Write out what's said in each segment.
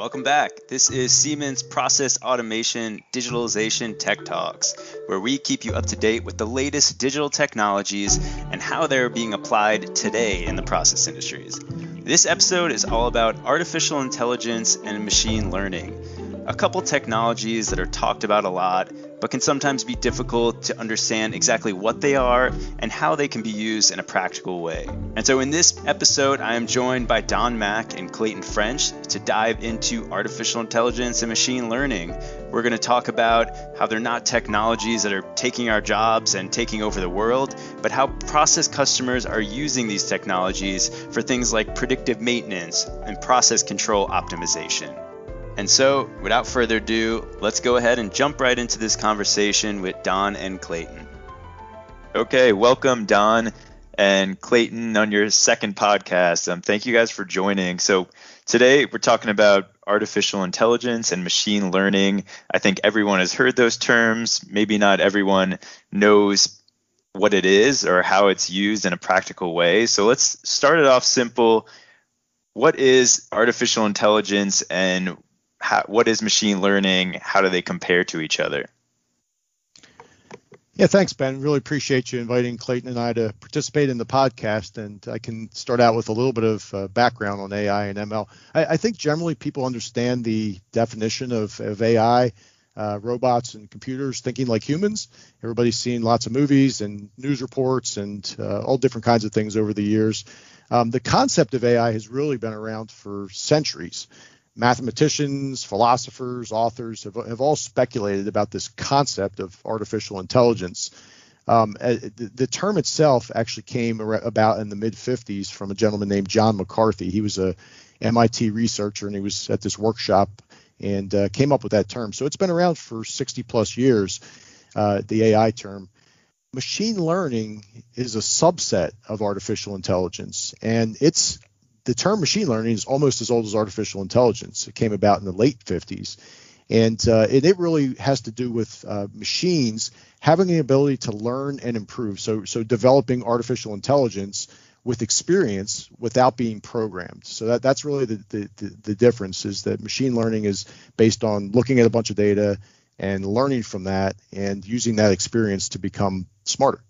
Welcome back. This is Siemens Process Automation Digitalization Tech Talks, where we keep you up to date with the latest digital technologies and how they're being applied today in the process industries. This episode is all about artificial intelligence and machine learning a couple technologies that are talked about a lot, but can sometimes be difficult to understand exactly what they are and how they can be used in a practical way. And so, in this episode, I am joined by Don Mack and Clayton French to dive into artificial intelligence and machine learning. We're going to talk about how they're not technologies that are taking our jobs and taking over the world, but how process customers are using these technologies for things like predictive maintenance and process control optimization. And so, without further ado, let's go ahead and jump right into this conversation with Don and Clayton. Okay, welcome, Don and Clayton, on your second podcast. Um, thank you guys for joining. So, today we're talking about artificial intelligence and machine learning. I think everyone has heard those terms. Maybe not everyone knows what it is or how it's used in a practical way. So, let's start it off simple. What is artificial intelligence and how, what is machine learning? How do they compare to each other? Yeah, thanks, Ben. Really appreciate you inviting Clayton and I to participate in the podcast. And I can start out with a little bit of uh, background on AI and ML. I, I, think generally people understand the definition of, of AI, uh, robots and computers thinking like humans. Everybody's seen lots of movies and news reports and uh, all different kinds of things over the years. Um, the concept of AI has really been around for centuries mathematicians, philosophers, authors have, have all speculated about this concept of artificial intelligence. Um, uh, the, the, term itself actually came about in the mid 50s from a gentleman named John McCarthy. He was a MIT researcher and he was at this workshop and uh, came up with that term. So it's been around for 60 plus years, uh, the AI term. Machine learning is a subset of artificial intelligence, and it's the term machine learning is almost as old as artificial intelligence. It came about in the late 50s. And, uh, it really has to do with uh, machines having the ability to learn and improve. So, so developing artificial intelligence with experience without being programmed. So that, that's really the, the, the, the difference is that machine learning is based on looking at a bunch of data and learning from that and using that experience to become smarter.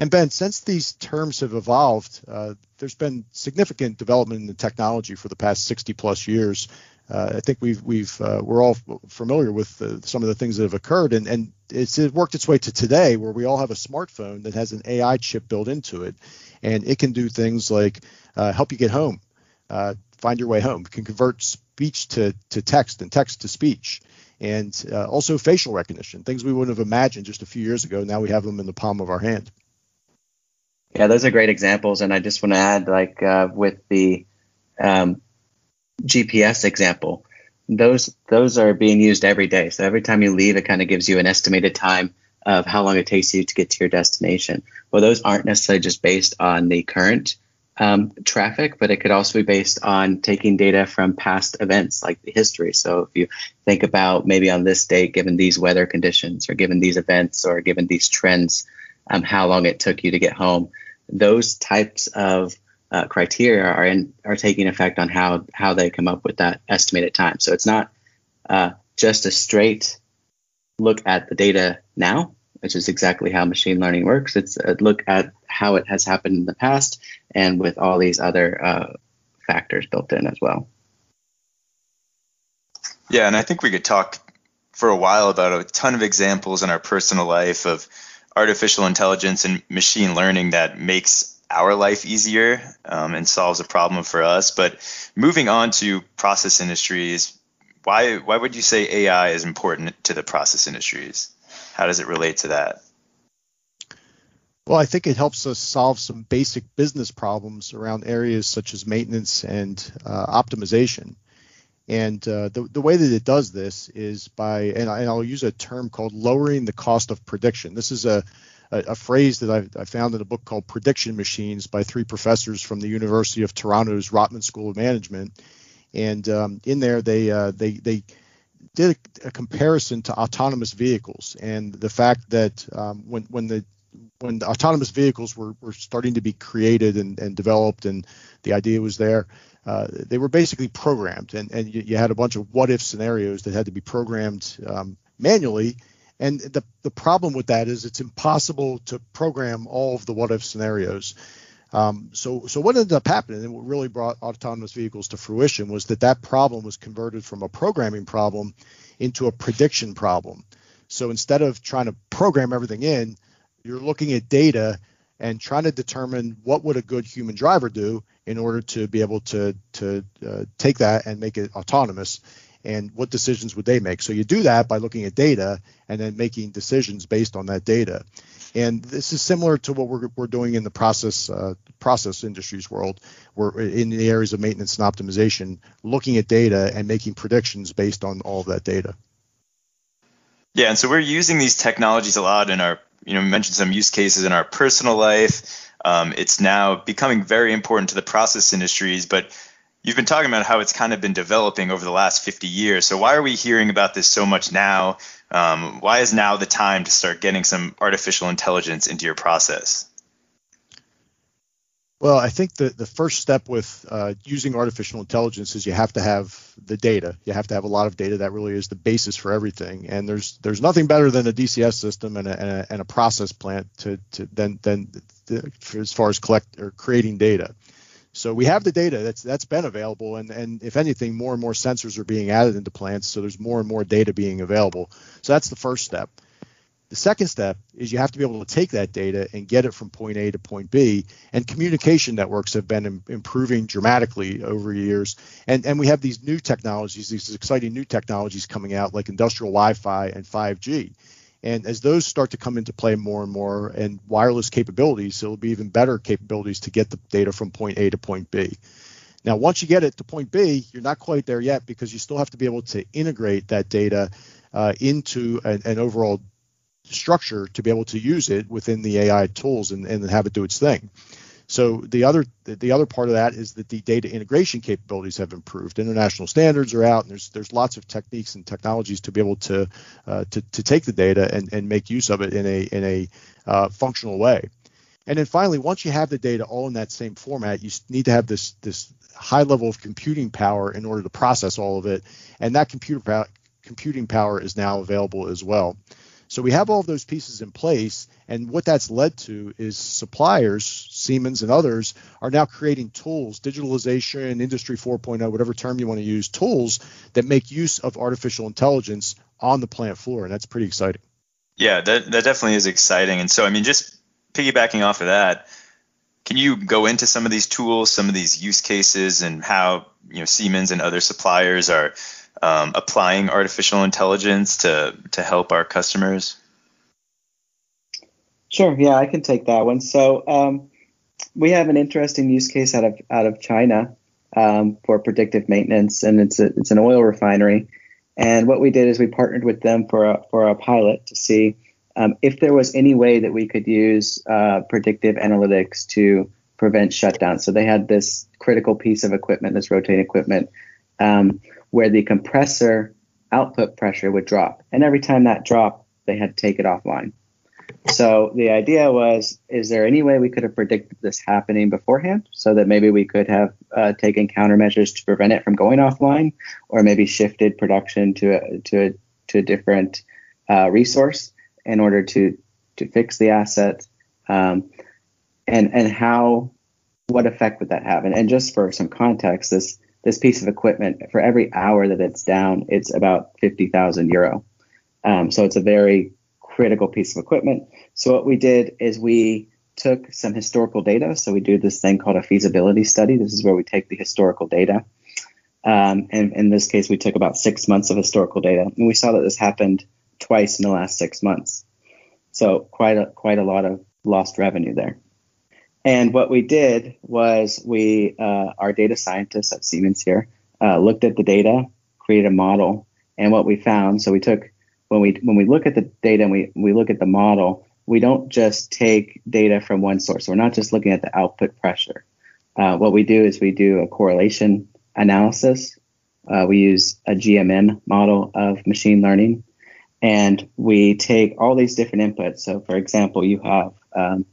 And Ben, since these terms have evolved, uh, there's been significant development in the technology for the past 60 plus years. Uh, I think we've we've uh, we're all familiar with some of the things that have occurred, and and it's it worked its way to today where we all have a smartphone that has an AI chip built into it, and it can do things like uh, help you get home, uh, find your way home. It can convert speech to to text and text to speech and uh, also facial recognition, things we wouldn't have imagined just a few years ago. Now we have them in the palm of our hand. Yeah, those are great examples, and I just want to add, like uh, with the um, GPS example, those those are being used every day. So every time you leave, it kind of gives you an estimated time of how long it takes you to get to your destination. Well, those aren't necessarily just based on the current um, traffic, but it could also be based on taking data from past events like the history. So if you think about maybe on this date, given these weather conditions, or given these events, or given these trends, um, how long it took you to get home. Those types of uh, criteria are in, are taking effect on how how they come up with that estimated time. So it's not uh, just a straight look at the data now, which is exactly how machine learning works. It's a look at how it has happened in the past and with all these other uh, factors built in as well. Yeah, and I think we could talk for a while about a ton of examples in our personal life of artificial intelligence and machine learning that makes our life easier um, and solves a problem for us. But moving on to process industries, why why would you say AI is important to the process industries? How does it relate to that? Well, I think it helps us solve some basic business problems around areas such as maintenance and uh, optimization. And uh, the, the way that it does this is by, and, I, will use a term called lowering the cost of prediction. This is a, a, a phrase that I, I, found in a book called Prediction Machines by three professors from the University of Toronto's Rotman School of Management. And um, in there, they, uh, they, they did a, a, comparison to autonomous vehicles and the fact that um, when, when the when autonomous vehicles were, were starting to be created and, and developed and the idea was there, uh, they were basically programmed and, and you, you, had a bunch of what if scenarios that had to be programmed um, manually. And the, the problem with that is it's impossible to program all of the what if scenarios. Um, so, so what ended up happening and what really brought autonomous vehicles to fruition was that that problem was converted from a programming problem into a prediction problem. So instead of trying to program everything in, you're looking at data and trying to determine what would a good human driver do in order to be able to to uh, take that and make it autonomous and what decisions would they make. So you do that by looking at data and then making decisions based on that data. And this is similar to what we're, we're doing in the process uh, process industries world we're in the areas of maintenance and optimization looking at data and making predictions based on all of that data. Yeah and so we're using these technologies a lot in our you know, mentioned some use cases in our personal life. Um, it's now becoming very important to the process industries, but you've been talking about how it's kind of been developing over the last 50 years. So why are we hearing about this so much now? Um, why is now the time to start getting some artificial intelligence into your process? Well, I think the, the first step with uh, using artificial intelligence is you have to have the data. You have to have a lot of data. That really is the basis for everything. And there's there's nothing better than a DCS system and a, and a, and a process plant to, to than than the, as far as collect or creating data. So we have the data that's that's been available, and and if anything, more and more sensors are being added into plants. So there's more and more data being available. So that's the first step. The second step is you have to be able to take that data and get it from point A to point B. And communication networks have been Im- improving dramatically over years. And, and we have these new technologies, these exciting new technologies coming out like industrial Wi Fi and 5G. And as those start to come into play more and more and wireless capabilities, it'll be even better capabilities to get the data from point A to point B. Now, once you get it to point B, you're not quite there yet because you still have to be able to integrate that data uh, into an, an overall structure to be able to use it within the AI tools and, and have it do its thing. So the other the other part of that is that the data integration capabilities have improved. International standards are out, and there's there's lots of techniques and technologies to be able to uh, to, to take the data and, and make use of it in a in a uh, functional way. And then finally, once you have the data all in that same format, you need to have this this high level of computing power in order to process all of it, and that computer computing power is now available as well. So we have all of those pieces in place. And what that's led to is suppliers, Siemens and others, are now creating tools, digitalization, industry 4.0, whatever term you want to use, tools that make use of artificial intelligence on the plant floor. And that's pretty exciting. Yeah, that, that definitely is exciting. And so, I mean, just piggybacking off of that, can you go into some of these tools, some of these use cases, and how you know Siemens and other suppliers are um, applying artificial intelligence to to help our customers? Sure. Yeah, I can take that one. So um, we have an interesting use case out of out of China um, for predictive maintenance, and it's a, it's an oil refinery. And what we did is we partnered with them for a for a pilot to see um, if there was any way that we could use uh, predictive analytics to prevent shutdowns. So they had this critical piece of equipment, this rotating equipment, um, where the compressor output pressure would drop. And every time that dropped, they had to take it offline. So the idea was, is there any way we could have predicted this happening beforehand so that maybe we could have uh, taken countermeasures to prevent it from going offline or maybe shifted production to a, to a, to a different uh, resource in order to, to fix the asset? Um, and, and how, what effect would that have? And, and just for some context, this this piece of equipment for every hour that it's down, it's about 50,000 euro. Um, so it's a very critical piece of equipment. So what we did is we took some historical data. So we do this thing called a feasibility study. This is where we take the historical data. Um, and in this case, we took about six months of historical data, and we saw that this happened twice in the last six months. So quite a quite a lot of lost revenue there. And what we did was we, uh, our data scientists at Siemens here, uh, looked at the data, created a model, and what we found. So we took when we when we look at the data and we we look at the model, we don't just take data from one source. We're not just looking at the output pressure. Uh, what we do is we do a correlation analysis. Uh, we use a GMM model of machine learning, and we take all these different inputs. So, for example, you have um,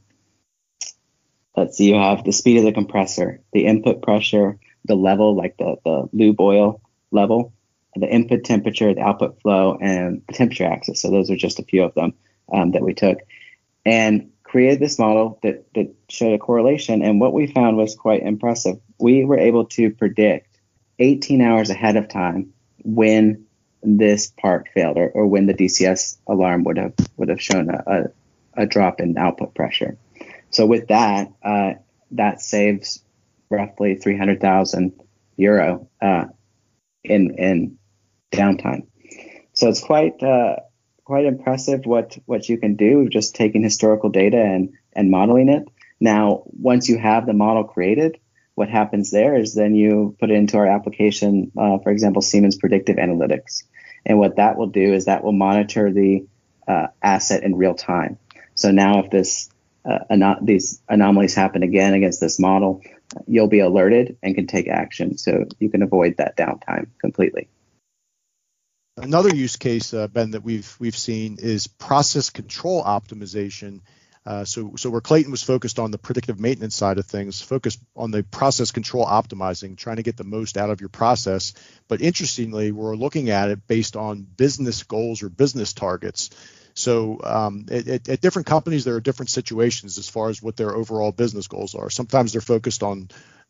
let's see, you have the speed of the compressor, the input pressure, the level, like the, the lube oil level, the input temperature, the output flow, and the temperature axis. So those are just a few of them um, that we took. And created this model that, that showed a correlation. And what we found was quite impressive. We were able to predict 18 hours ahead of time when this part failed or, or when the DCS alarm would have would have shown a, a, a drop in output pressure. So with that, uh, that saves roughly 300,000 euro uh, in in downtime. So it's quite uh, quite impressive what what you can do just taking historical data and and modeling it. Now, once you have the model created, what happens there is then you put it into our application, uh, for example, Siemens Predictive Analytics, and what that will do is that will monitor the uh, asset in real time. So now, if this uh, these anomalies happen again against this model, you'll be alerted and can take action. So you can avoid that downtime completely. Another use case, uh, Ben, that we've we've seen is process control optimization. Uh, so, so where Clayton was focused on the predictive maintenance side of things, focused on the process control optimizing, trying to get the most out of your process. But interestingly, we're looking at it based on business goals or business targets. So um, at, at, different companies, there are different situations as far as what their overall business goals are. Sometimes they're focused on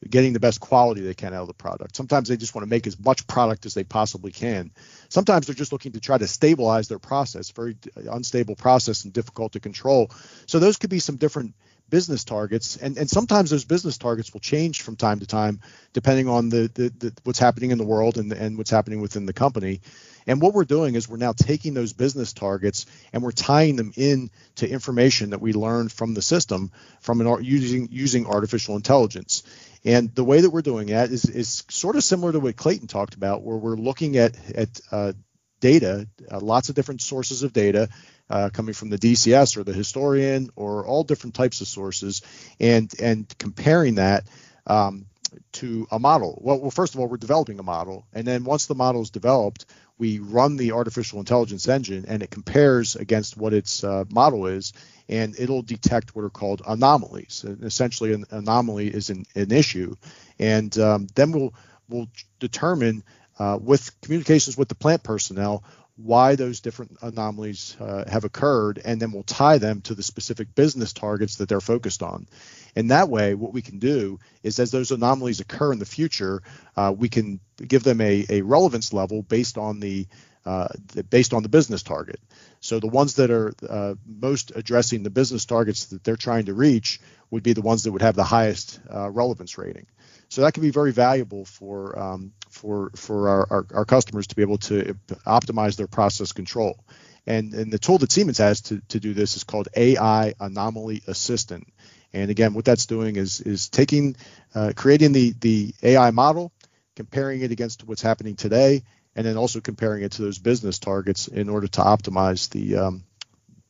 getting the best quality they can out of the product. Sometimes they just want to make as much product as they possibly can. Sometimes they're just looking to try to stabilize their process, very unstable process and difficult to control. So those could be some different business targets and, and sometimes those business targets will change from time to time depending on the, the, the what's happening in the world and, and what's happening within the company and what we're doing is we're now taking those business targets and we're tying them in to information that we learned from the system from an using using artificial intelligence. And the way that we're doing that is is sort of similar to what Clayton talked about, where we're looking at at uh, data, uh, lots of different sources of data, uh, coming from the DCS or the historian or all different types of sources, and and comparing that um, to a model. Well, well, first of all, we're developing a model, and then once the model is developed, we run the artificial intelligence engine and it compares against what its uh, model is and it'll detect what are called anomalies. And essentially an anomaly is an, an issue. And um, then we'll we'll determine uh, with communications with the plant personnel why those different anomalies uh, have occurred, and then we'll tie them to the specific business targets that they're focused on. And that way, what we can do is as those anomalies occur in the future, uh, we can give them a, a relevance level based on the, uh, the, based on the business target. So the ones that are uh, most addressing the business targets that they're trying to reach would be the ones that would have the highest uh, relevance rating. So that can be very valuable for um, for for our, our, our, customers to be able to optimize their process control. And, and the tool that Siemens has to, to do this is called AI Anomaly Assistant. And again, what that's doing is is taking uh, creating the the AI model, comparing it against what's happening today, and then also comparing it to those business targets in order to optimize the um,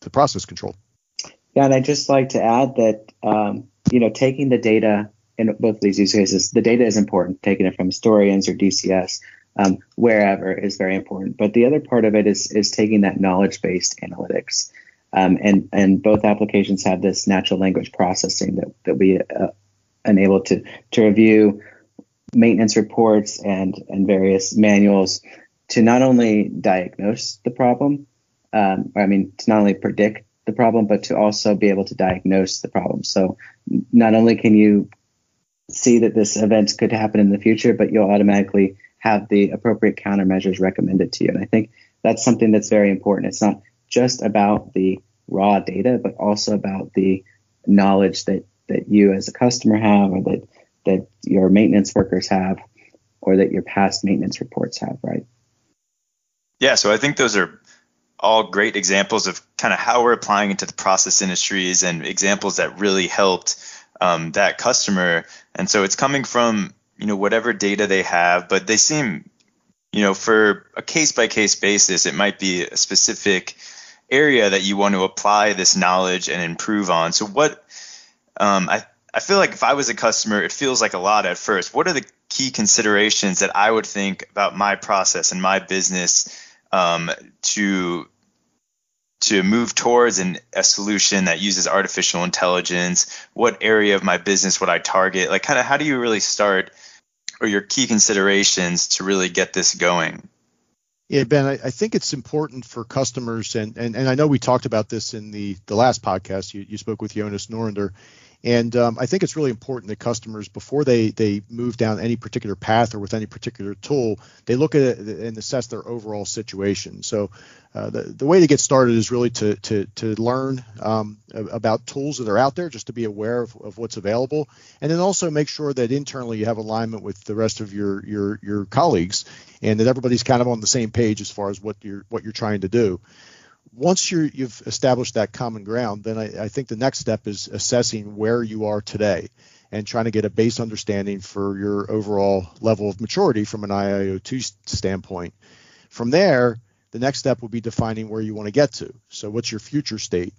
the process control. Yeah, and I'd just like to add that um, you know taking the data in both of these use cases, the data is important. Taking it from historians or DCS, um, wherever is very important. But the other part of it is is taking that knowledge based analytics, um, and and both applications have this natural language processing that that we uh, enable to to review maintenance reports and and various manuals to not only diagnose the problem, um, or I mean to not only predict the problem, but to also be able to diagnose the problem. So not only can you see that this event could happen in the future, but you'll automatically have the appropriate countermeasures recommended to you. And I think that's something that's very important. It's not just about the raw data, but also about the knowledge that, that you as a customer have or that, that your maintenance workers have or that your past maintenance reports have, right? Yeah, so I think those are all great examples of kind of how we're applying it to the process industries and examples that really helped um, that customer. And so it's coming from you know whatever data they have, but they seem you know for a case by case basis, it might be a specific area that you want to apply this knowledge and improve on. So what um, I I feel like if I was a customer, it feels like a lot at first. What are the key considerations that I would think about my process and my business um, to to move towards an, a solution that uses artificial intelligence? What area of my business would I target? Like, kind of, how do you really start, or your key considerations to really get this going? Yeah, Ben, I, I, think it's important for customers, and, and, and I know we talked about this in the, the last podcast. You, you spoke with Jonas Norander, and um, I think it's really important that customers, before they, they move down any particular path or with any particular tool, they look at it and assess their overall situation. So uh, the, the way to get started is really to, to, to learn um, about tools that are out there, just to be aware of, of what's available, and then also make sure that internally you have alignment with the rest of your, your, your colleagues and that everybody's kind of on the same page as far as what you're, what you're trying to do once you have established that common ground, then I, I, think the next step is assessing where you are today and trying to get a base understanding for your overall level of maturity from an IIoT standpoint. From there, the next step would be defining where you want to get to. So, what's your future state?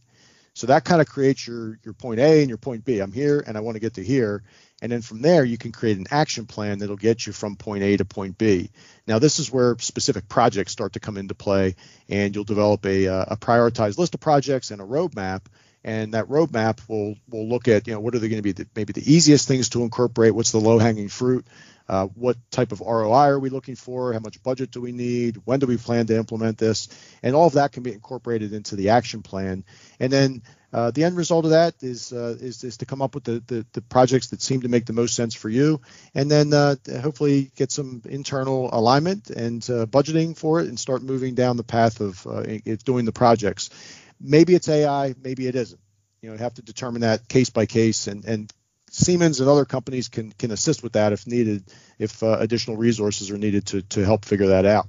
So that kind of creates your your point A and your point B. I'm here and I want to get to here. And then from there, you can create an action plan that'll get you from point A to point B. Now, this is where specific projects start to come into play, and you'll develop a, uh, a prioritized list of projects and a roadmap. And that roadmap will will look at you know what are they going to be the, maybe the easiest things to incorporate, what's the low hanging fruit, uh, what type of ROI are we looking for, how much budget do we need, when do we plan to implement this, and all of that can be incorporated into the action plan. And then uh, the end result of that is, uh, is, is to come up with the, the, the projects that seem to make the most sense for you, and then uh, hopefully get some internal alignment and uh, budgeting for it, and start moving down the path of uh, doing the projects. Maybe it's AI, maybe it isn't. You know, you have to determine that case by case, and and Siemens and other companies can can assist with that if needed, if uh, additional resources are needed to to help figure that out.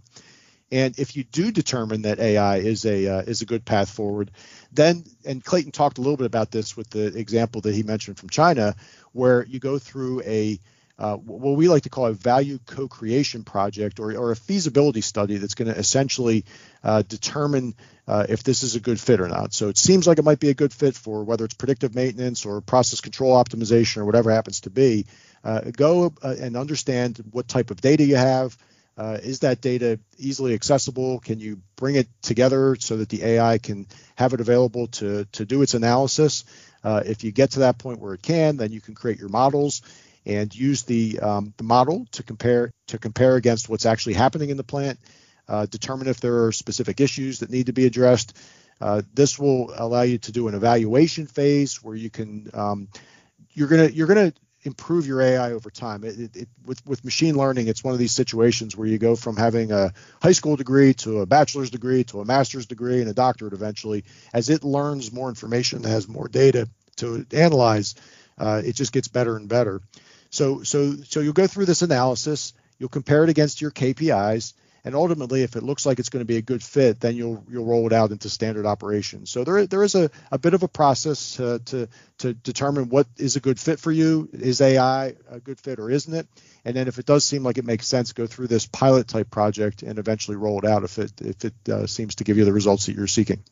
And if you do determine that AI is a uh, is a good path forward, then and Clayton talked a little bit about this with the example that he mentioned from China, where you go through a uh, what we like to call a value co-creation project or, or a feasibility study that's going to essentially uh, determine uh, if this is a good fit or not. So it seems like it might be a good fit for whether it's predictive maintenance or process control optimization or whatever happens to be. Uh, go uh, and understand what type of data you have, uh, is that data easily accessible? Can you bring it together so that the AI can have it available to, to do its analysis? Uh, if you get to that point where it can, then you can create your models and use the, um, the model to compare to compare against what's actually happening in the plant. Uh, determine if there are specific issues that need to be addressed. Uh, this will allow you to do an evaluation phase where you can um, you're gonna you're gonna improve your AI over time. It, it, it, with with machine learning, it's one of these situations where you go from having a high school degree to a bachelor's degree to a master's degree and a doctorate eventually. As it learns more information, has more data to analyze, uh, it just gets better and better. So so so you'll go through this analysis. You'll compare it against your KPIs and ultimately if it looks like it's going to be a good fit then you'll you'll roll it out into standard operations. So there there is a, a bit of a process to, to to determine what is a good fit for you. Is ai a good fit or isn't it? And then if it does seem like it makes sense go through this pilot type project and eventually roll it out if it if it uh, seems to give you the results that you're seeking.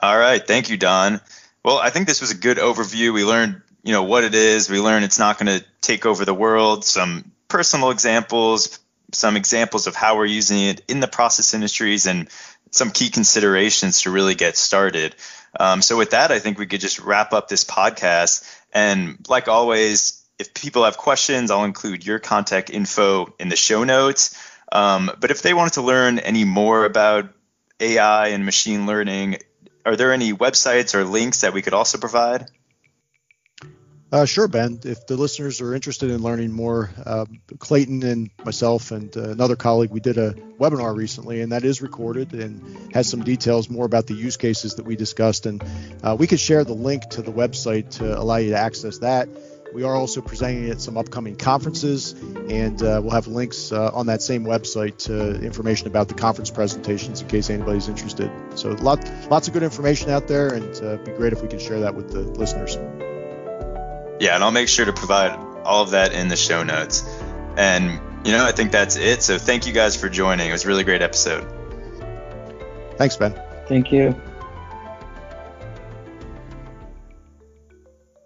All right. Thank you don. Well i think this was a good overview. We learned you know what it is. We learned it's not going to take over the world. Some personal examples some examples of how we're using it in the process industries and some key considerations to really get started. Um, so, with that, I think we could just wrap up this podcast. And like always, if people have questions, I'll include your contact info in the show notes. Um, but if they wanted to learn any more about AI and machine learning, are there any websites or links that we could also provide? Uh, sure, Ben. If the listeners are interested in learning more, uh, Clayton and myself and uh, another colleague, we did a webinar recently, and that is recorded and has some details more about the use cases that we discussed. And uh, we could share the link to the website to allow you to access that. We are also presenting at some upcoming conferences, and uh, we'll have links uh, on that same website to information about the conference presentations in case anybody's interested. So, lot, lots of good information out there, and it'd be great if we could share that with the listeners. Yeah, and I'll make sure to provide all of that in the show notes. And, you know, I think that's it. So thank you guys for joining. It was a really great episode. Thanks, Ben. Thank you.